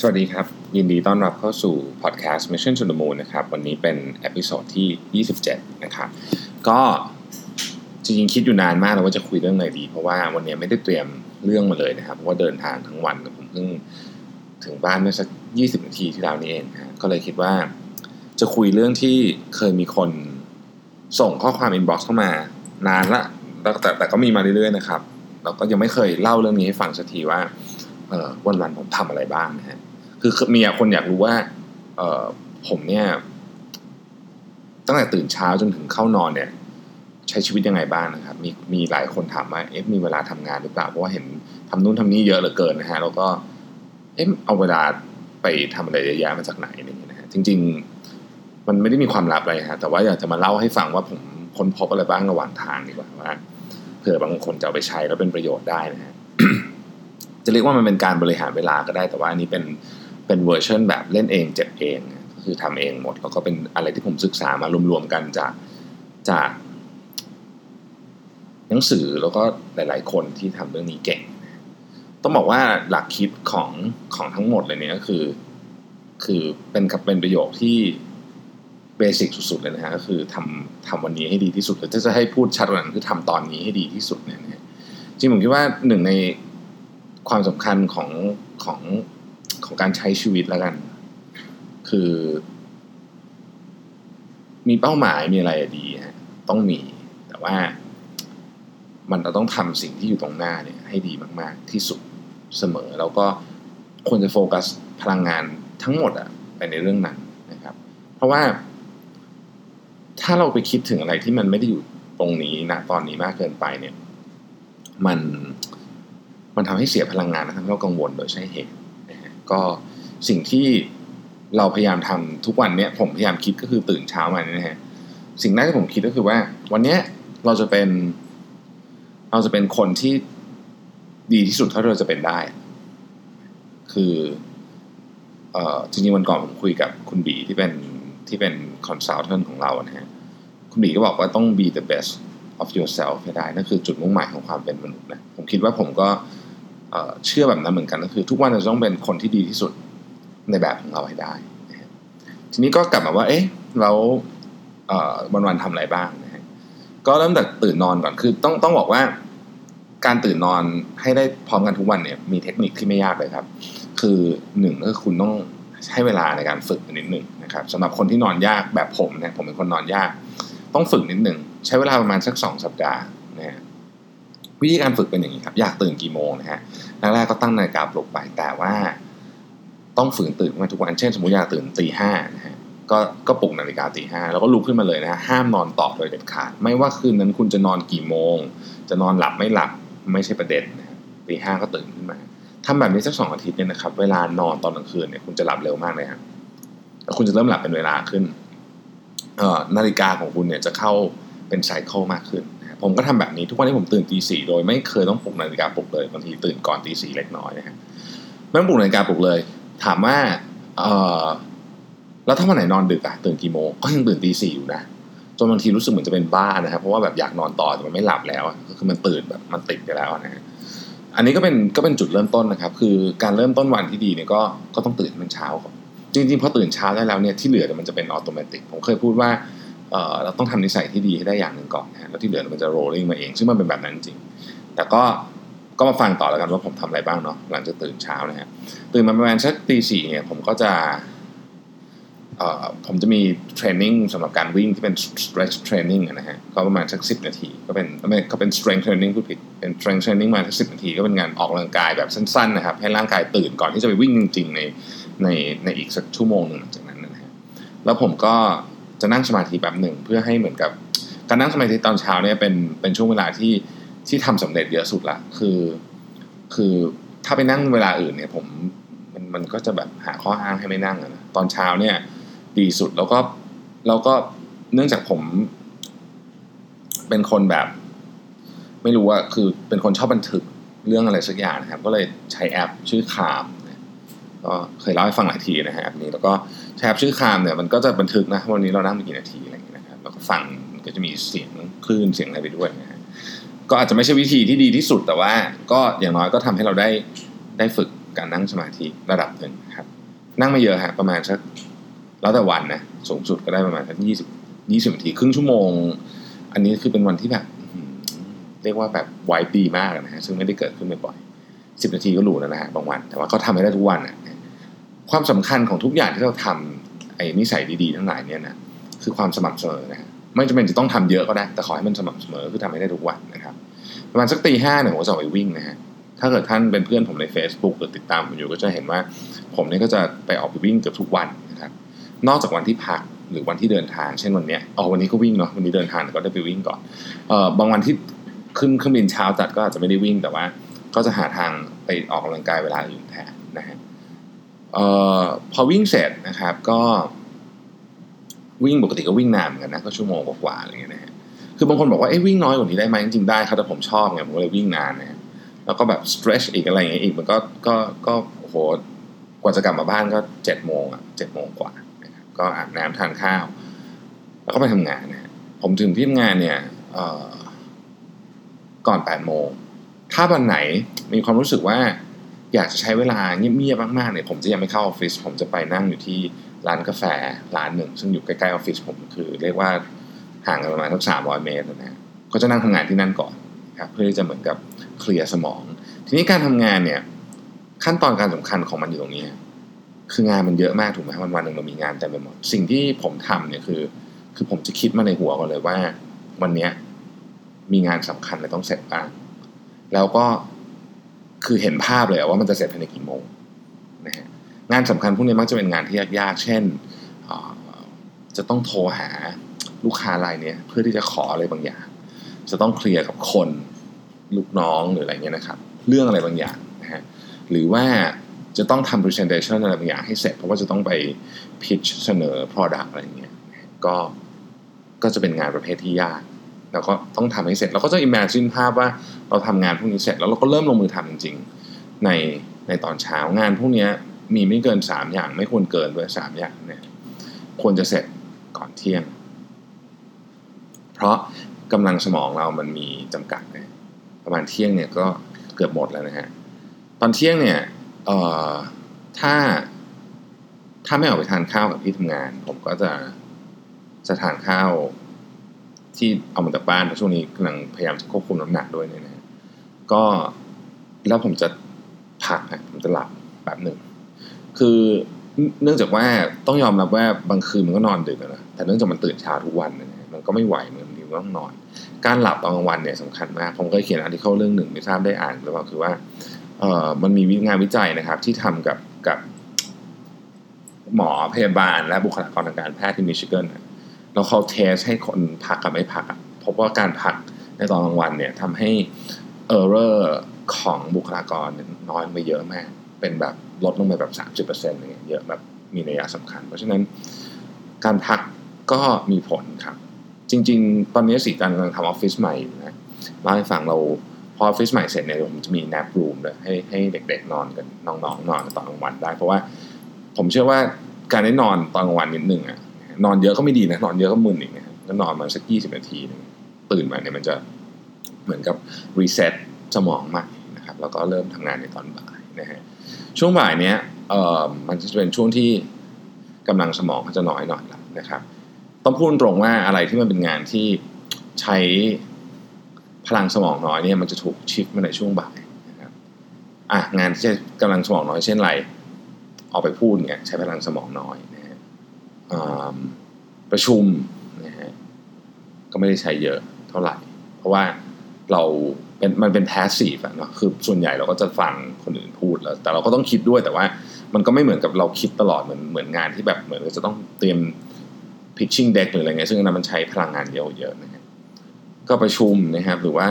สวัสดีครับ ยินดีต้อนรับเข้าสู่พอดแคสต์ Mission to the Moon นะครับ วันนี้เป็น episode ที่ 27 นะครับ ก็จริงๆคิดอยู่นานมากเลยว่าจะคุยเรื่องอะไรดี เพราะว่าวันนี้ไม่ได้เตรียมเรื่องมาเลยนะครับ เพราะว่าเดินทางทั้งวันผมเพิ่งถึงบ้านเมื่อสัก 20 นาทีที่แล้วนี้เองนะก็เลยคิดว่าจะคุยเรื่องที่เคยมีคนส่งข้อความ inbox เข้ามานานละแล้วแต่แต่ก็มีมาเรื่อยๆนะครับแล้วก็ยังไม่เคยเล่าเรื่องนี้ให้ฟังสักทีว่า เออวันๆผมทำอะไรบ้างนะฮะคือมีคนอยากรู้ว่า เออผมเนี่ย ตั้งแต่ตื่นเช้าจนถึงเข้านอนเนี่ย ใช้ชีวิตยังไงบ้างนะครับ มีมีหลายคนถามว่าเอ๊ะมีเวลาทำงานหรือเปล่าเพราะว่าเห็นทำนู่นทำนี่เยอะเหลือเกินนะฮะแล้วก็เอ๊ะเอาเวลาไปทำอะไรเยอะแยะมาจากไหนอะไรอย่างเงี้ยนะฮะจริง ๆ มันไม่ได้มีความลับอะไรฮะแต่ว่าอยากจะมาเล่าให้ฟังว่าผมค้นพบอะไรบ้างระหว่างทางดีกว่าว่าเผื่อบางคนจะเอาไปใช้แล้วเป็นประโยชน์ได้นะฮะ จะเรียกว่ามันเป็นการบริหารเวลาก็ได้แต่ว่าอันนี้เป็นเป็นเวอร์ชันแบบเล่นเองเจ็บเองก็คือทำเองหมด แล้วก็เป็นอะไรที่ผมศึกษามารวมๆกันจากจากหนังสือแล้วก็หลาย ๆ คนที่ทำเรื่องนี้เก่ง ต้องบอกว่าหลักคิดของของทั้งหมดเลยเนี่ยก็คือ คือเป็นกับเป็นประโยคที่เบสิกสุด ๆ เลยนะฮะก็คือทำทำวันนี้ให้ดีที่สุดถ้าจะให้พูดชัดกว่านั้นคือทำตอนนี้ให้ดีที่สุดเนี่ยจริงผมคิดว่าหนึ่งใน ความสำคัญของของของการใช้ชีวิตแล้วกัน คือ มีเป้าหมายมีอะไรดีฮะต้องมี แต่ว่า มันเราต้องทำสิ่งที่อยู่ตรงหน้าเนี่ย ให้ดีมากๆที่สุดเสมอ แล้วก็ควรจะโฟกัสพลังงานทั้งหมดอะไปในเรื่องนั้นนะครับ เพราะว่า ถ้าเราไปคิดถึงอะไรที่มันไม่ได้อยู่ตรงนี้นะตอนนี้มากเกินไปเนี่ย มัน มันทำให้เสียพลังงานนะทำให้เรากังวลโดยใช่เหตุก็สิ่งที่เราพยายามทำทุกวันเนี้ยผมพยายามคิดก็คือตื่นเช้ามาเนี่ยนะฮะสิ่งแรกที่ผมคิดก็คือว่า วันเนี้ยเราจะเป็น เราจะเป็นคนที่ดีที่สุดเท่าที่เราจะเป็นได้ คือเอ่อจริงๆวันก่อนผมคุยกับคุณบีที่เป็นที่เป็นคอนซัลเทันของเรานะฮะคุณบีก็บอกว่าต้อง be the best of yourself ให้ได้นั่นคือจุดมุ่งหมายของความเป็นมนุษย์นะผมคิดว่าผมก็ เชื่อแบบนั้นเหมือนกันก็คือ ทุกวันเราต้องเป็นคนที่ดีที่สุดในแบบของเราให้ได้ ทีนี้ก็กลับมาว่า เอ๊ะเราวันวันทำอะไรบ้างนะฮะก็เริ่มจากตื่นนอนก่อนคือต้องต้องบอกว่า การตื่นนอนให้ได้พร้อมกันทุกวันเนี่ยมีเทคนิคที่ไม่ยากเลยครับ คือหนึ่งก็คือคุณต้องให้เวลาในการฝึกนิดหนึ่งนะครับสำหรับคนที่นอนยากแบบผมเนี่ยผมเป็นคนนอนยาก ต้องฝึกนิดหนึ่งใช้เวลาประมาณสักสองสัปดาห์นะฮะ วิธีการฝึกเป็นอย่างนี้ครับ อยากตื่นกี่โมงนะฮะแรกๆก็ตั้งนาฬิกาปลุกไปแต่ว่าต้องฝืนตื่นมาทุกวันเช่นสมมติอยากตื่นตีห้านะฮะก็ก็ปลุกนาฬิกาตีห้าแล้วก็ลุกขึ้นมาเลยนะฮะห้ามนอนต่อโดยเด็ดขาด ไม่ว่าคืนนั้นคุณจะนอนกี่โมง จะนอนหลับไม่หลับไม่ใช่ประเด็นนะฮะตีห้าก็ตื่นขึ้นมาทำแบบนี้สักสองอาทิตย์เนี่ยนะครับ เวลานอนตอนกลางคืนเนี่ยคุณจะหลับเร็วมากเลยครับแล้วคุณจะเริ่มหลับเป็นเวลาขึ้น เอ่อนาฬิกาของคุณเนี่ยจะเข้าเป็นไซเคิลมากขึ้น ผมก็ทำแบบนี้ทุกวันที่ผมตื่นตีสี่โดยไม่เคยต้องปลุกนาฬิกาปลุกเลยบางทีตื่นก่อนตีสี่เล็กน้อยนะฮะไม่ต้องปลุกนาฬิกาปลุกเลย ถามว่าเออแล้วถ้าวันไหนนอนดึกอะตื่นกี่โมงก็ยังตื่นตีสี่อยู่นะจนบางทีรู้สึกเหมือนจะเป็นบ้านะครับเพราะว่าแบบอยากนอนต่อแต่มันไม่หลับแล้วก็คือมันตื่นแบบมันติดไปแล้วนะฮะอันนี้ก็เป็นก็เป็นจุดเริ่มต้นนะครับ คือการเริ่มต้นวันที่ดีเนี่ยก็ก็ต้องตื่นเป็นเช้าก่อนจริงๆพอตื่นเช้าได้แล้วเนี่ยที่เหลือมันจะเป็นอัตโนมัติผมเคยพูดว่า เราต้องทำนิสัยที่ดีให้ได้อย่างหนึ่งก่อนนะแล้วที่เหลือมันจะโรลลิ่งมาเอง ซึ่งมันเป็นแบบนั้นจริง แต่ก็ก็มาฟังต่อแล้วกันว่าผมทำอะไรบ้างเนาะหลังจากตื่นเช้านะฮะตื่นมาประมาณสักตีสี่เนี่ยผมก็จะผมจะมีเทรนนิ่งสำหรับการวิ่งที่เป็น stretch training นะฮะก็ประมาณสักสินาที ก็เป็นไม่ก็เป็น strength training พูดผิดเป็น strength training มาสักสินาที ก็เป็นงานออกกำลังกายแบบสั้นๆนะครับให้ร่างกายตื่นก่อนที่จะไปวิ่งจริง ๆ ในในในอีกสักชั่วโมงหนึ่งหลังจากนั้นนะฮะแล้วผมก็ จะนั่งสมาธิแบบหนึ่งเพื่อให้เหมือนกับการนั่งสมาธิตอนเช้าเนี่ยเป็นเป็นช่วงเวลาที่ที่ทำสำเร็จเยอะสุดละคือ คือถ้าไปนั่งเวลาอื่นเนี่ยผมมันมันก็จะแบบหาข้ออ้างให้ไม่นั่งนะตอนเช้าเนี่ยดีสุดแล้วก็แล้วก็เนื่องจากผม เป็นคนแบบ ไม่รู้ว่าคือเป็นคนชอบบันทึกเรื่องอะไรสักอย่างนะครับ ก็เลยใช้แอปชื่อคาม ก็เคยเล่าให้ฟังหลายทีนะฮะแอปนี้แล้วก็ใช้แอปชื่อคามเนี่ยมันก็จะบันทึกนะวันนี้เรานั่งไปกี่นาทีอะไรอย่างเงี้ยนะครับแล้วก็ฟังก็จะมีเสียงคลื่นเสียงอะไรไปด้วยนะฮะก็อาจจะไม่ใช่วิธีที่ดีที่สุดแต่ว่า ก็อย่างน้อยก็ทำให้เราได้ได้ฝึกการนั่งสมาธิระดับหนึ่งครับ นั่งไม่เยอะฮะประมาณสักแล้วแต่วันนะสูงสุดก็ได้ประมาณสักยี่สิบยี่สิบนาที ครึ่งชั่วโมง อันนี้คือเป็นวันที่แบบเรียกว่าแบบไวปีมากนะฮะซึ่งไม่ได้เกิดขึ้นบ่อย สิบนาทีก็หลูแล้วนะฮะบางวัน แต่ว่าเขาทาให้ได้ทุกวันอะความสำคัญของทุกอย่างที่เราทำไอ้นิสัยดีๆทั้งหลายเนี่ยนะคือความสม่ำเสมอนะฮะไม่จำเป็นจะต้องทำเยอะก็ได้ แต่ขอให้มันสม่ำเสมอคือทำให้ได้ทุกวันนะครับ ประมาณสักตีห้าเนี่ยผมจะออกไปวิ่งนะฮะถ้าเกิดท่านเป็นเพื่อนผมใน Facebook หรือติดตามผมอยู่ก็จะเห็นว่า ผมเนี่ยก็จะไปออกไปวิ่งเกือบทุกวันนะครับนอกจากวันที่พักหรือวันที่เดินทาง เช่นวันเนี้ยอ๋อวันนี้ก็วิ่งเนาะวันนี้เดินทางก็ได้ไปวิ่งก่อนเอ่อบางวันที่ขึ้นเครื่องบินเช้าจัดก็อาจจะไม่ได้วิ่งแต่ว่า ก็จะหาทางไปออกกำลังกายเวลาอื่นแทนนะฮะออพอวิ่งเสร็จนะครับก็ วิ่งปกติก็วิ่งนานเหมือนกันนะก็ชั่วโมงกว่าๆอะไรเงี้ยนะฮะคือบางคนบอกว่าเอ้วิ่งน้อยกว่านี้ได้ไหมจริงๆได้ครับแต่ผมชอบไงผมก็เลยวิ่งนานนะฮะแล้วก็แบบ stretch อีกอะไรเงี้ยอีกมันก็ก็ก็โอ้โหกว่าจะกลับมาบ้านก็เจ็ดโมงอะเจ็ดโมงกว่า ก็อาบน้ำทานข้าว แล้วก็ไปทำงานนะผมถึงที่ทำงานเนี่ยก่อนแปดโมง ถ้าวันไหนมีความรู้สึกว่าอยากจะใช้เวลาเงียบๆมากๆเนี่ยผมจะยังไม่เข้าออฟฟิศผมจะไปนั่งอยู่ที่ร้านกาแฟร้านหนึ่ง ซึ่งอยู่ใกล้ๆออฟฟิศผมคือ เรียกว่าห่างกันประมาณสักสามร้อยเมตรนะฮะก็จะนั่งทำงานที่นั่นก่อนครับเพื่อที่จะเหมือนกับเคลียร์สมอง ทีนี้การทำงานเนี่ย ขั้นตอนการสำคัญของมันอยู่ตรงนี้ คืองานมันเยอะมากถูกไหมวันวันหนึ่งเรามีงานเต็มไปหมด สิ่งที่ผมทำเนี่ยคือ คือผมจะคิดมาในหัวก่อนเลยว่า วันเนี้ยมีงานสำคัญอะไรต้องเสร็จบ้าง แล้วก็คือเห็นภาพเลยว่ามันจะเสร็จภายในกี่โมงนะฮะงานสำคัญพวกนี้มักจะเป็นงานที่ยากๆ เช่น จะต้องโทรหาลูกค้ารายนี้เพื่อที่จะขออะไรบางอย่าง จะต้องเคลียร์กับคนลูกน้องหรืออะไรเงี้ยนะครับ เรื่องอะไรบางอย่างนะฮะหรือว่าจะต้องทำ presentation อะไรบางอย่างให้เสร็จ เพราะว่าจะต้องไป pitch เสนอ product อะไรเงี้ยก็ก็จะเป็นงานประเภทที่ยาก แล้วก็ต้องทำให้เสร็จเราก็จะ imagine ภาพว่าเราทำงานพวกนี้เสร็จแล้วเราก็เริ่มลงมือทำจริง ๆ ในในตอนเช้างานพวกนี้มีไม่เกินสามอย่าง ไม่ควรเกินด้วยสามอย่างเนี่ยควรจะเสร็จก่อนเที่ยง เพราะกำลังสมองเรามันมีจำกัดเนะประมาณเที่ยงเนี่ยก็เกือบหมดแล้วนะฮะตอนเที่ยงเนี่ยเอ่อถ้าถ้าไม่ออกไปทานข้าวกับที่ทำงาน ผมก็จะจะทานข้าว ที่เอามาจากบ้านช่วงนี้กำลังพยายามจะควบคุมน้ำหนักด้วยเนี่ยนะก็แล้วผมจะพักนะผมจะหลับแบบหนึ่งคือเนื่องจากว่าต้องยอมรับว่าบางคืนมันก็นอนดึกนะแต่เนื่องจากมันตื่นเช้าทุกวันเนี่ยมันก็ไม่ไหวเหมือนที่ต้องนอน การหลับตอนกลางวันเนี่ยสำคัญมาก ผมก็เขียน article เรื่องหนึ่งไม่ทราบได้อ่านหรือเปล่าคือว่าเออมันมีงานวิจัยนะครับ ที่ทำกับกับหมอพยาบาลและบุคลากรทางการแพทย์ที่มิชิแกน แล้วเขา test ให้คนพักกับไม่พักพบว่าการพักในตอนกลางวันเนี่ยทำให้ error ของบุคลากรน้อยไปเยอะมาก เป็นแบบลดลงไปแบบสามสิบเปอร์เซ็นต์อะไรเยอะแบบมีนัยสำคัญ เพราะฉะนั้นการพักก็มีผลครับ จริง ๆ ตอนนี้สีจันกำลังทำออฟฟิศใหม่อยู่นะเล่าให้ฟังเราพอออฟฟิศใหม่เสร็จเนี่ยผมจะมีแนปรูมเลยให้ให้เด็กๆนอนกันน้องๆนอนตอนกลางวันได้ เพราะว่าผมเชื่อว่าการได้นอนตอนกลางวันนิดนึงอะ นอนเยอะก็ไม่ดีนะนอนเยอะก็มึนอีกนะก็นอนมาสักยี่สิบนาทีนึงตื่นมาเนี่ยมันจะเหมือนกับ reset สมองใหม่นะครับแล้วก็เริ่มทำงานในตอนบ่ายนะฮะช่วงบ่ายเนี้ยเอ่อมันจะเป็นช่วงที่กำลังสมองเขาจะน้อยหน่อยแล้วนะครับ ต้องพูดตรงว่าอะไรที่มันเป็นงานที่ใช้พลังสมองน้อยเนี่ยมันจะถูก shift มาในช่วงบ่ายนะครับอะงานที่กำลังสมองน้อยเช่นไรออกไปพูดเนี่ยใช้พลังสมองน้อย ประชุมนะฮะก็ไม่ได้ใช้เยอะเท่าไหร่ เพราะว่าเราเป็นมันเป็นแพสซีฟอะเนาะคือส่วนใหญ่เราก็จะฟังคนอื่นพูดแล้ว แต่เราก็ต้องคิดด้วยแต่ว่ามันก็ไม่เหมือนกับเราคิดตลอดเหมือนเหมือนงานที่แบบเหมือนจะต้องเตรียม pitching deck หรืออะไรเงี้ยซึ่งนั้นมันใช้พลังงานเยอะเยอะนะฮะก็ประชุมนะครับหรือว่า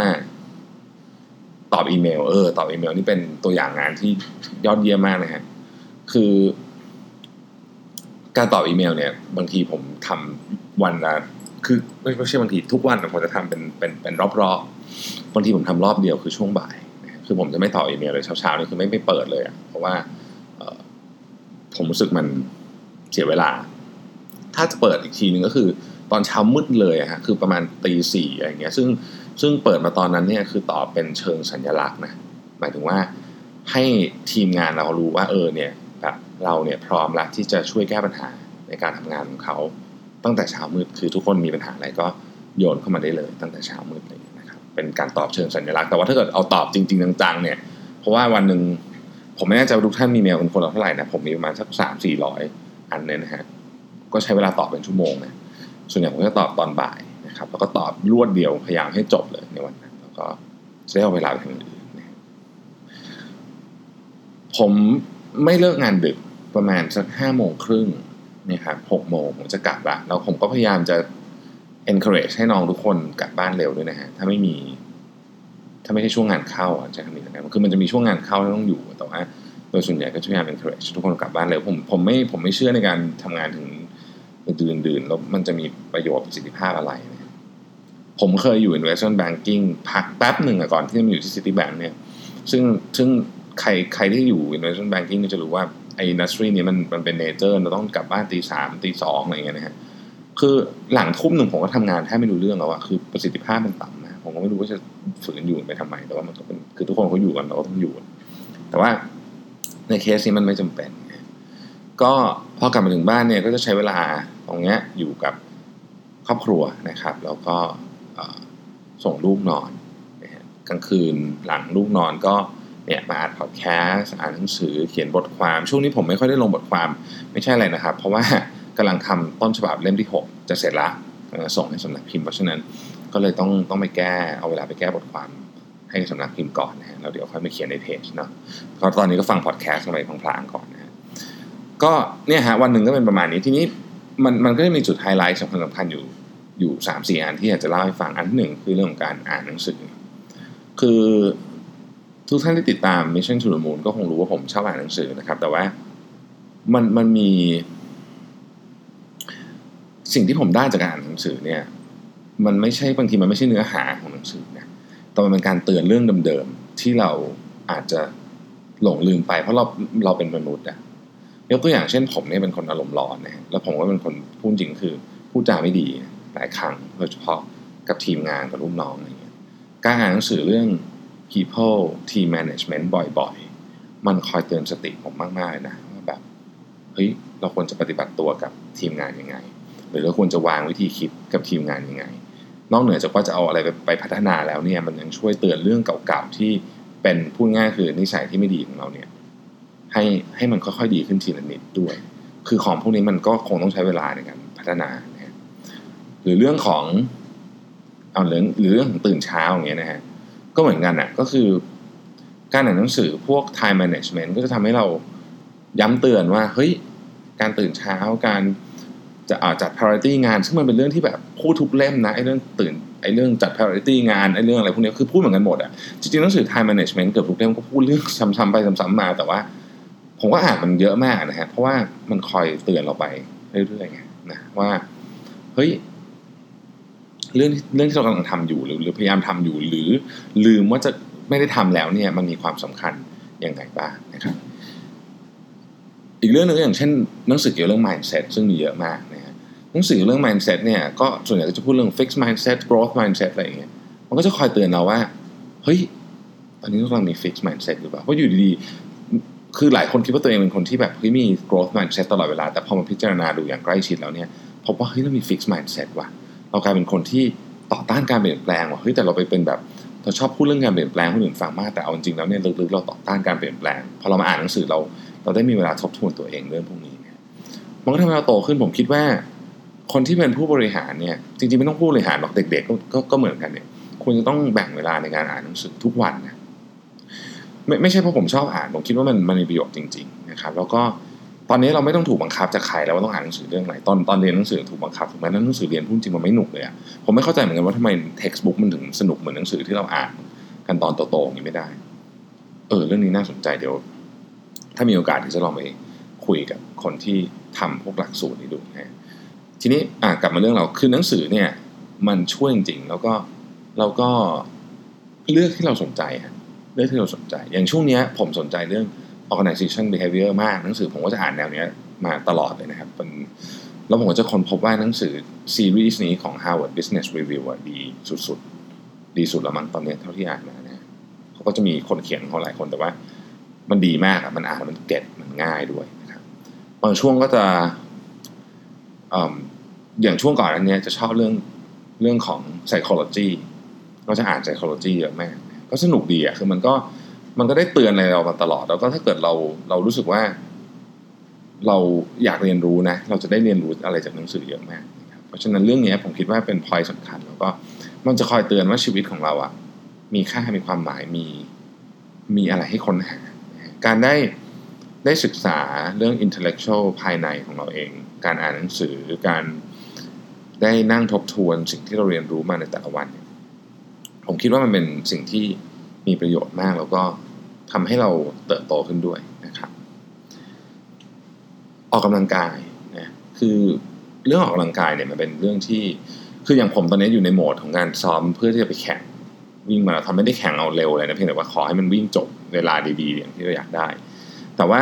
ตอบอีเมลเออตอบอีเมลนี่เป็นตัวอย่างงานที่ยอดเยี่ยมมากนะฮะคือ การตอบอีเมลเนี่ยบางทีผมทำวันละคือไม่ใช่บางทีทุกวันผมจะทำเป็นเป็นเป็นรอบๆบบางทีผมทำรอบเดียวคือช่วงบ่าย คือผมจะไม่ตอบอีเมลเลยเช้าๆนี่คือไม่ไม่เปิดเลยอะเพราะว่าผมรู้สึกมันเสียเวลา ถ้าจะเปิดอีกทีหนึ่งก็คือ ตอนเช้ามืดเลยฮะคือประมาณตีสี่อะไรเงี้ย ซึ่งซึ่งเปิดมาตอนนั้นเนี่ยคือตอบเป็นเชิงสัญลักษณ์นะหมายถึงว่าให้ทีมงานเรารู้ว่าเออเนี่ย เราเนี่ยพร้อมละที่จะช่วยแก้ปัญหาในการทำงานของเขา ตั้งแต่เช้ามืดคือทุกคนมีปัญหาอะไรก็โยนเข้ามาได้เลย ตั้งแต่เช้ามืดเลยนะครับเป็นการตอบเชิงสัญลักษณ์แต่ว่าถ้าเกิดเอาตอบจริง ๆ จังๆเนี่ยเพราะว่าวันหนึ่งผมไม่แน่ใจว่าทุกท่านมีเมลเป็นคนละเท่าไหร่นะผมมีประมาณสักสามสี่ร้อยอันเนี่ยนะฮะก็ใช้เวลาตอบเป็นชั่วโมงนะส่วนใหญ่ผมจะตอบตอนบ่ายนะครับแล้วก็ตอบรวดเดียวพยายามให้จบเลยในวันนั้นแล้วก็จะได้เอาเวลาไปทำอื่นผมไม่เลิกงานดึก ประมาณสักห้าโมงครึ่งนี่ยครับหกโมงผมจะกลับละแล้วผมก็พยายามจะ encourage ให้น้องทุกคนกลับบ้านเร็วด้วยนะฮะถ้าไม่มี ถ้าไม่ใช่ช่วงงานเข้าอะจะทำยังไงคือมันจะมีช่วงงานเข้าที่ต้องอยู่แต่ว่าโดยส่วนใหญ่ก็พยายาม encourage ทุกคนกลับบ้านเร็วผมผมไม่ผมไม่เชื่อในการทำงานถึงดื่นดื่นแล้วมันจะมีประโยชน์ประสิทธิภาพอะไรนะผมเคยอยู่ investment banking พักแป๊บหนึ่งก่อนที่จะมาอยู่ที่ Citibank เนี่ย ซึ่งซึ่งใครใครที่อยู่ investment banking ก็จะรู้ว่า ไอ้ industry นี้มันมันเป็นเนเจอร์เราต้องกลับบ้านตีสามตีสองอะไรอย่างเงี้ยนะฮะคือหลังทุ่มหนึ่งผมก็ทำงานแทบไม่รู้เรื่องแล้วอะคือประสิทธิภาพมันต่ำนะผมก็ไม่รู้ว่าจะฝืนอยู่ไปทำไม แต่ว่ามันก็เป็นคือทุกคนเขาอยู่กันเราก็ต้องอยู่ แต่ว่าในเคสนี้มันไม่จำเป็น ก็พอกลับมาถึงบ้านเนี่ยก็จะใช้เวลาตรงเนี้ยอยู่กับครอบครัวนะครับ แล้วก็ส่งลูกนอนกลางคืนหลังลูกนอนก็ เนี่ยมาอ่านพอดแคสต์อ่านหนังสือเขียนบทความ ช่วงนี้ผมไม่ค่อยได้ลงบทความไม่ใช่อะไรนะครับ เพราะว่ากำลังทำต้นฉบับเล่มที่ 6 จะเสร็จละส่งให้สำนักพิมพ์เพราะฉะนั้นก็เลยต้องต้องไปแก้เอาเวลาไปแก้บทความให้สำนักพิมพ์ก่อนนะฮะแล้วเดี๋ยวค่อยมาเขียนในเพจเนาะเพราะตอนนี้ก็ฟังพอดแคสต์ไปพลางๆก่อนนะฮะก็เนี่ยฮะวันหนึ่งก็เป็นประมาณนี้ทีนี้มันมันก็จะมีจุดไฮไลท์สำคัญสำคัญอยู่อยู่สามสี่อันที่อยากจะเล่าให้ฟังอันที่หนึ่งคือเรื่องของการอ่านหนังสือ คือ ทุกท่านที่ติดตาม Mission to the Moon ก็คงรู้ว่าผมชอบอ่านหนังสือนะครับ แต่ว่ามันมันมี สิ่งที่ผมได้จากการอ่านหนังสือเนี่ย มันไม่ใช่บางทีมันไม่ใช่เนื้อหาของหนังสือนะแต่มันเป็นการเตือนเรื่องเดิมๆที่เราอาจจะหลงลืมไปเพราะเราเราเป็นมนุษย์อะยกตัวอย่างเช่นผมเนี่ยเป็นคนอารมณ์ร้อนนะแล้วผมก็เป็นคนพูดจริงคือพูดจาไม่ดีหลายครั้งโดยเฉพาะกับทีมงานกับลูกน้องอะไรเงี้ยการอ่านหนังสือเรื่อง people team management บ่อยๆ มันคอยเตือนสติผมมากๆนะว่าแบบเฮ้ยเราควรจะปฏิบัติตัวกับทีมงานยังไง หรือเราควรจะวางวิธีคิดกับทีมงานยังไง นอกเหนือจากว่าจะเอาอะไรไปไปพัฒนาแล้วเนี่ยมันยังช่วยเตือนเรื่องเก่าๆที่เป็นพูดง่ายคือนิสัยที่ไม่ดีของเราเนี่ยให้ให้มันค่อยๆดีขึ้นทีละนิดด้วย คือของพวกนี้มันก็คงต้องใช้เวลาในการพัฒนานะหรือเรื่องของเอาเรื่องหรือเรื่องของตื่นเช้าอย่างเงี้ยนะฮะ ก็เหมือนกันอะก็คือการอ่านหนังสือพวก time management ก็จะทำให้เราย้ำเตือนว่า เฮ้ย การตื่นเช้าการจะอาจัด priority งาน ซึ่งมันเป็นเรื่องที่แบบพูดทุกเล่มนะไอ้เรื่องตื่นไอ้เรื่องจัด priority งานไอ้เรื่องอะไรพวกนี้คือพูดเหมือนกันหมดอะจริงๆหนังสือ time management เกือบทุกเล่มก็พูดเรื่องซ้ำๆไปซ้ำๆมา แต่ว่า ผมก็อ่านมันเยอะมากนะฮะเพราะว่ามันคอยเตือนเราไปเรื่อยๆไงนะว่าเฮ้ย เรื่องเรื่องที่เรากำลังทำอยู่หรือหรือพยายามทำอยู่หรือ ลืมว่าจะไม่ได้ทำแล้วเนี่ยมันมีความสำคัญยังไงบ้างนะครับ อีกเรื่องหนึ่งอย่างเช่นหนังสือเกี่ยวเรื่อง mindset ซึ่งมีเยอะมากนะฮะหนังสือเรื่อง mindset เนี่ยก็ส่วนใหญ่ก็จะพูดเรื่อง fixed mindset growth mindset อะไรอย่างเงี้ยมันก็จะคอยเตือนเราว่าเฮ้ยตอนนี้เรากำลังมี fixed mindset หรือเปล่าเพราะอยู่ดีๆ คือหลายคนคิดว่าตัวเองเป็นคนที่แบบเฮ้ยมี growth mindset ตลอดเวลา แต่พอมาพิจารณาดูอย่างใกล้ชิดแล้วเนี่ยพบว่าเฮ้ยเรามี fixed mindset ว่ะ เรากลายเป็นคนที่ต่อต้านการเปลี่ยนแปลงว่าเฮ้ยแต่เราไปเป็นแบบเราชอบพูดเรื่องการเปลี่ยนแปลงคนอื่นฟังมากแต่เอาจริงแล้วเนี่ยลึกๆเราต่อต้านการเปลี่ยนแปลงพอเรามาอ่านหนังสือเราเราได้มีเวลาทบทวนตัวเองเรื่องพวกนี้เนี่ยมันก็ทำให้เราโตขึ้นผมคิดว่า คนที่เป็นผู้บริหารเนี่ยจริงๆไม่ต้องผู้บริหารหรอกเด็กๆก็ก็ก็เหมือนกันเนี่ยควรจะต้องแบ่งเวลาในการอ่านหนังสือทุกวันนะไม่ไม่ใช่เพราะผมชอบอ่านผมคิดว่ามันมันมีประโยชน์จริง ๆ นะครับ แล้วก็ ตอนนี้เราไม่ต้องถูกบังคับจากใครแล้วว่าต้องอ่านหนังสือเรื่องไหนตอนตอนเรียนหนังสือถูกบังคับถูกไหมนั้นหนังสือเรียนพูดจริงมันไม่หนุกเลยอะผมไม่เข้าใจเหมือนกันว่าทำไม textbook มันถึงสนุกเหมือนหนังสือที่เราอ่านกันตอนโตๆอย่างนี้ไม่ได้ เออ เรื่องนี้น่าสนใจเดี๋ยว ถ้ามีโอกาสที่จะลองไปคุยกับคนที่ทำพวกหลักสูตรนี้ดูนะทีนี้อ่ากลับมาเรื่องเราคือหนังสือเนี่ย มันช่วยจริงๆแล้วก็เราก็เลือกที่เราสนใจฮะเลือกที่เราสนใจ อย่างช่วงนี้ผมสนใจเรื่อง organization behavior มาก หนังสือผมก็จะอ่านแนวนี้มาตลอดเลยนะครับเป็นแล้วผมก็จะค้นพบว่าหนังสือซีรีส์นี้ของ Harvard Business Review ดีสุดๆ ดีสุดละมั้งตอนนี้เท่าที่อ่านมานะเขาก็จะมีคนเขียนของหลายคนแต่ว่ามันดีมากอะมันอ่านมันเก็ตมันง่ายด้วยนะครับบางช่วงก็จะอย่างช่วงก่อนอันนี้จะชอบเรื่องเรื่องของ psychology ก็จะอ่าน psychology เยอะมาก ก็สนุกดีอะคือมันก็ มันก็ได้เตือนอะไรเรามาตลอด แล้วก็ถ้าเกิดเราเรารู้สึกว่า เราอยากเรียนรู้นะ เราจะได้เรียนรู้อะไรจากหนังสือเยอะมากเพราะฉะนั้นเรื่องนี้ผมคิดว่าเป็นพอยต์สำคัญ แล้วก็มันจะคอยเตือนว่าชีวิตของเราอะมีค่ามีความหมายมีมีอะไรให้ค้นหา การได้ได้ศึกษาเรื่อง intellectual ภายในของเราเอง การอ่านหนังสือการได้นั่งทบทวนสิ่งที่เราเรียนรู้มาในแต่ละวัน ผมคิดว่ามันเป็นสิ่งที่ มีประโยชน์มากแล้วก็ทำให้เราเติบโตขึ้นด้วยนะครับ ออกกำลังกายนะคือเรื่องออกกำลังกายเนี่ยมันเป็นเรื่องที่คืออย่างผมตอนนี้อยู่ในโหมดของการซ้อมเพื่อที่จะไปแข่งวิ่งมาราธอนไม่ได้แข่งเอาเร็วเลยนะเพียงแต่ว่าขอให้มันวิ่งจบเวลาดีๆอย่างที่เราอยากได้ แต่ว่า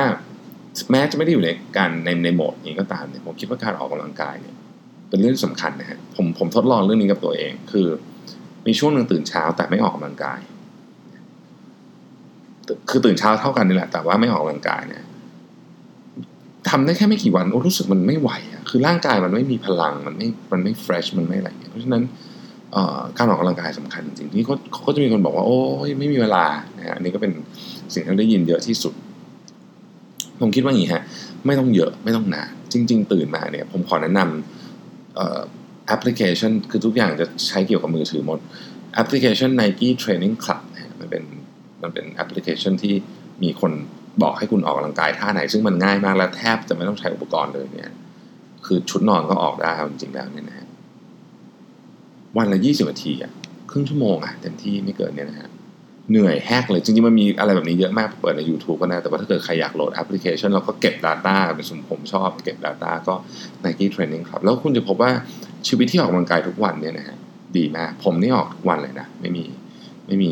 แม้จะไม่ได้อยู่ในการในในโหมดนี้ก็ตามเนี่ยผมคิดว่าการออกกำลังกายเนี่ย เป็นเรื่องสำคัญนะฮะผมผมทดลองเรื่องนี้กับตัวเอง คือ มีช่วงหนึ่งตื่นเช้าแต่ไม่ออกกำลังกาย คือตื่นเช้าเท่ากันนี่แหละ แต่ว่าไม่ออกกำลังกายเนี่ยทำได้แค่ไม่กี่วันโอ้รู้สึกมันไม่ไหวอะคือร่างกายมันไม่มีพลังมันไม่มันไม่เฟรชมันไม่อะไรเพราะฉะนั้นการออกกำลังกายสำคัญจริงที่เขาเขาก็จะมีคนบอกว่าโอ้ยไม่มีเวลานะฮะอันนี้ก็เป็นสิ่งที่ได้ยินเยอะที่สุด ผมคิดว่าอย่างนี้ฮะ ไม่ต้องเยอะไม่ต้องนานจริง ๆ ตื่นมาเนี่ย ผมขอแนะนำแอปพลิเคชันคือทุกอย่างจะใช้เกี่ยวกับมือถือหมดแอปพลิเคชัน Nike Training Club มันเป็นแอปพลิเคชันที่มีคนบอกให้คุณออกกำลังกายท่าไหน ซึ่งมันง่ายมากและแทบจะไม่ต้องใช้อุปกรณ์เลยเนี่ย คือชุดนอนก็ออกได้จริงๆแล้วเนี่ยนะวันละยี่สิบนาทีอะครึ่งชั่วโมงอะเต็มที่ไม่เกินเนี่ยนะฮะเหนื่อยแฮกเลยจริงๆมันมีอะไรแบบนี้เยอะมากเปิดใน YouTube ก็นะแต่ว่าถ้าเกิดใครอยากโหลดแอปพลิเคชันเราก็เก็บ Data เป็นสมผมชอบเก็บ Data ก็ Nike Training ครับ แล้วคุณจะพบว่าชีวิตที่ออกกำลังกายทุกวันเนี่ยนะฮะดีมาก ผมนี่ออกทุกวันเลยนะ ไม่มีไม่มี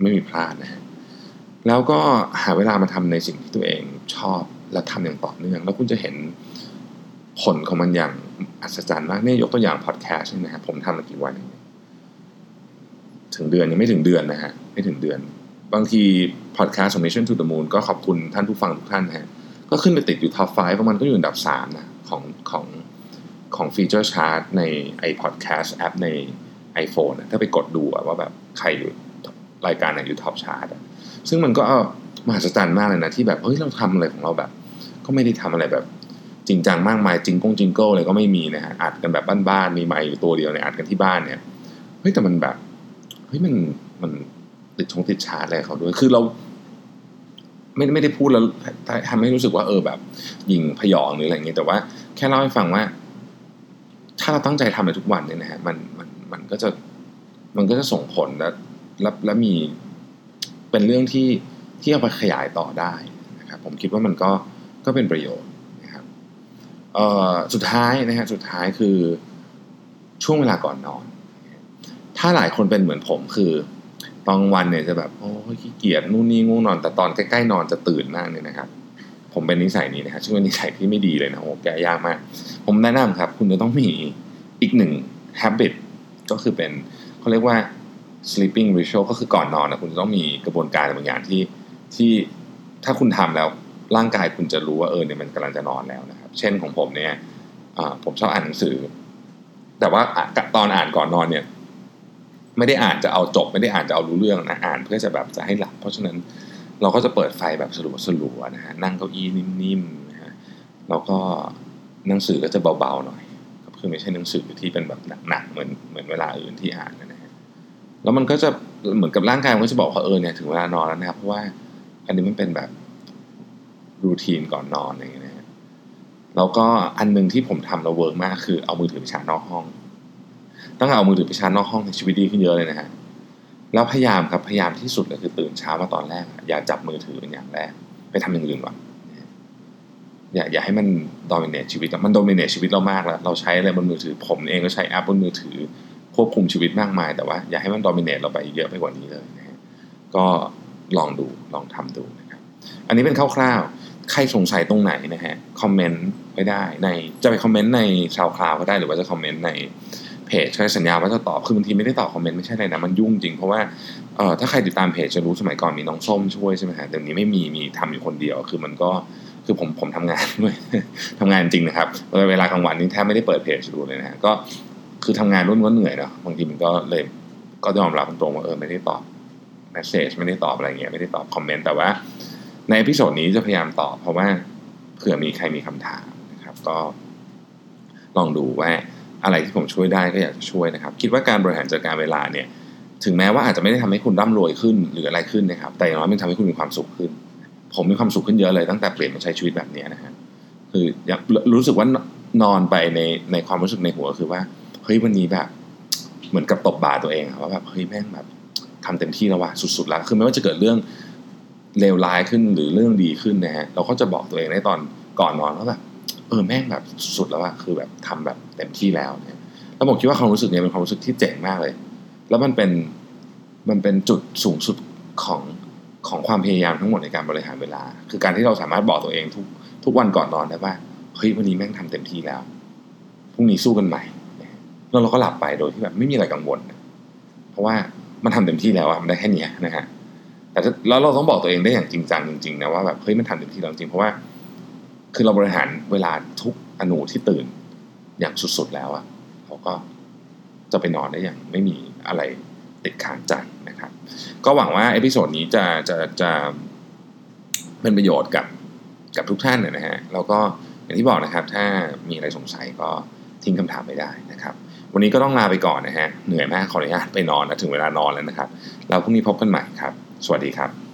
ไม่มีพลาดนะฮะแล้วก็หาเวลามาทำในสิ่งที่ตัวเองชอบและทำอย่างต่อเนื่อง แล้วคุณจะเห็นผลของมันอย่างอัศจรรย์มากเนี่ยยกตัวอย่างพอดแคสต์นะฮะผมทำมากี่วันถึงเดือนยังไม่ถึงเดือนนะฮะไม่ถึงเดือน บางทีพอดแคสต์ของ Mission to the Moon ก็ขอบคุณท่านผู้ฟังทุกท่านนะฮะก็ขึ้นไปติดอยู่ top 5ประมาณก็อยู่อันดับ3นะของของของ feature chart ในไอพอดแคสต์แอปใน iPhone ถ้าไปกดดูว่าแบบใครอยู่ รายการไหนอยู่ top chart ซึ่งมันก็มหัศจรรย์มากเลยนะที่แบบเฮ้ยเราทำอะไรของเราแบบ ก็ไม่ได้ทำอะไรแบบ จริงจังมากมายจริงกงจริงเกิลเลยก็ไม่มีนะฮะอัดกันแบบบ้านๆมีไมค์อยู่ตัวเดียวเนี่ยอัดกันที่บ้านเนี่ยเฮ้ยแต่มันแบบเฮ้ยมันมันติดชงติดชาร์จอะไรเขาด้วยคือเราไม่ไม่ได้พูดแล้วทำให้รู้สึกว่าเออแบบยิงพยองหรืออะไรอย่างเงี้ยแต่ว่าแค่เล่าให้ฟังว่า ถ้าเราตั้งใจทำในทุกวันเนี่ยนะฮะมันมันมันก็จะมันก็จะส่งผลและ และและมีเป็นเรื่องที่ที่เอาไปขยายต่อได้นะครับผมคิดว่ามันก็ก็เป็นประโยชน์นะครับสุดท้ายนะฮะสุดท้ายคือช่วงเวลาก่อนนอน ถ้าหลายคนเป็นเหมือนผมคือตอนวันเนี่ยจะแบบโอ้ขี้เกียจนู่นนี่ง่วงนอน แต่ตอนใกล้ๆนอนจะตื่นมากเลยนะครับ ผมเป็นนิสัยนี้นะฮะช่วงนิสัยที่ไม่ดีเลยนะโอ้แก้ยากมาก ผมแนะนำครับ คุณจะต้องมีอีกหนึ่ง habit ก็คือเป็นเขาเรียกว่า sleeping ritual ก็คือก่อนนอนนะคุณจะต้องมีกระบวนการบางอย่างที่ที่ถ้าคุณทำแล้วร่างกายคุณจะรู้ว่าเออเนี่ยมันกำลังจะนอนแล้วนะครับ เช่นของผมเนี่ยผมชอบอ่านหนังสือ แต่ว่าตอนอ่านก่อนนอนเนี่ยไม่ได้อ่านจะเอาจบ ไม่ได้อ่านจะเอารู้เรื่องนะอ่านเพื่อจะแบบจะให้หลับ เพราะฉะนั้นเราก็จะเปิดไฟแบบสลัวสลัวนะฮะนั่งเก้าอี้นิ่มๆนะฮะแล้วก็หนังสือก็จะเบาๆหน่อยก็คือไม่ใช่หนังสือที่เป็นแบบหนักๆเหมือนเหมือนเวลาอื่นที่อ่านนะ แล้วมันก็จะเหมือนกับร่างกายมันก็จะบอกว่าเออเนี่ยถึงเวลานอนแล้วนะครับเพราะว่าอันนี้มันเป็นแบบ routine ก่อนนอนอย่างเงี้ยนะแล้วก็อันหนึ่งที่ผมทำแล้ว work มากคือเอามือถือไปชาร์จนอกห้องต้องเอามือถือไปชาร์จนอกห้องในชีวิตดีขึ้นเยอะเลยนะฮะแล้วพยายามครับพยายามที่สุดเลยคือตื่นเช้ามาตอนแรก อย่าจับมือถือเป็นอย่างแรก ไปทำอย่างอื่นก่อนอย่าอย่าให้มัน dominate ชีวิตมัน dominate ชีวิตเรามากแล้ว เราใช้อะไรบนมือถือ ผมเองก็ใช้แอปบนมือถือ ควบคุมชีวิตมากมาย แต่ว่าอย่าให้มันดอมิเนตเราไปเยอะไปกว่านี้เลยนะฮะก็ลองดูลองทำดูนะครับ อันนี้เป็นคร่าวๆ ใครสงสัยตรงไหนนะฮะคอมเมนต์ไว้ได้ในจะไปคอมเมนต์ในชาวคลาวก็ได้หรือว่าจะคอมเมนต์ในเพเพจใช้สัญญาว่าจะตอบคือบางทีไม่ได้ตอบคอมเมนต์ไม่ใช่อะไรนะมันยุ่งจริงเพราะว่าเอ่อถ้าใครติดตามเพจจะรู้สมัยก่อนมีน้องส้มช่วยใช่ไหมฮะแต่เดี๋ยวนี้ไม่มีมีทำอยู่คนเดียวคือมันก็คือผมผมทำงานด้วยทำงานจริงนะครับเวลากลางวันนี้แทบไม่ได้เปิดเพจดูเลยนะฮะก็ คือทำงานวุ่นก็เหนื่อยเนาะบางทีมันก็เลยก็ยอมรับตรงๆว่าเออไม่ได้ตอบ message ไม่ได้ตอบอะไรเงี้ยไม่ได้ตอบคอมเมนต์แต่ว่า ใน episode นี้จะพยายามตอบเพราะว่าเผื่อมีใครมีคำถามนะครับ ก็ ลองดูว่าอะไรที่ผมช่วยได้ก็อยากจะช่วยนะครับ คิดว่าการบริหารจัดการเวลาเนี่ย ถึงแม้ว่าอาจจะไม่ได้ทำให้คุณร่ำรวยขึ้นหรืออะไรขึ้นนะครับ แต่อย่างน้อยมันทำให้คุณมีความสุขขึ้น ผมมีความสุขขึ้นเยอะเลยตั้งแต่เปลี่ยนมาใช้ชีวิตแบบนี้นะฮะคือรู้สึกว่านอนไปในในความรู้สึกในหัวคือว่า เฮ้ยวันนี้แบบ เหมือนกับตบบ่าตัวเองว่าแบบเฮ้ยแม่งแบบทำเต็มที่แล้วว่ะสุดๆแล้วคือไม่ว่าจะเกิดเรื่องเลวร้ายขึ้นหรือเรื่องดีขึ้นนะฮะเราก็จะบอกตัวเองในตอนก่อนนอนว่าแบบเออแม่งแบบสุดแล้วอะคือแบบทำแบบเต็มที่แล้วเนี่ยแล้วผมคิดว่าความรู้สึกเนี้เป็นความรู้สึกที่เจ๋งมากเลย แล้วมันเป็นมันเป็นจุดสูงสุดของของความพยายามทั้งหมดในการบริหารเวลา คือการที่เราสามารถบอกตัวเองทุกทุกวันก่อนนอนได้ว่าเฮ้ยวันนี้แม่งทำเต็มที่แล้วพรุ่งนี้สู้กันใหม่ แล้วเราก็หลับไปโดยที่แบบไม่มีอะไรกังวล เพราะว่ามันทำเต็มที่แล้วอะมันได้แค่นี้นะฮะแต่แล้วเราต้องบอกตัวเองได้อย่างจริงจังจริงๆนะว่าแบบเฮ้ยมันทำเต็มที่แล้วจริงเพราะว่า คือเราบริหารเวลาทุกอนูที่ตื่นอย่างสุดๆแล้วอะเราก็จะไปนอนได้อย่างไม่มีอะไรติดค้างใจนะครับ ก็หวังว่า episode นี้จะจะจะเป็นประโยชน์กับกับทุกท่านนะฮะแล้วก็อย่างที่บอกนะครับ ถ้ามีอะไรสงสัยก็ทิ้งคำถามไปได้นะครับ วันนี้ก็ต้องลาไปก่อนนะฮะ เหนื่อยมากขออนุญาตไปนอนนะถึงเวลานอนแล้วนะครับ เราพรุ่งนี้พบกันใหม่ครับ สวัสดีครับ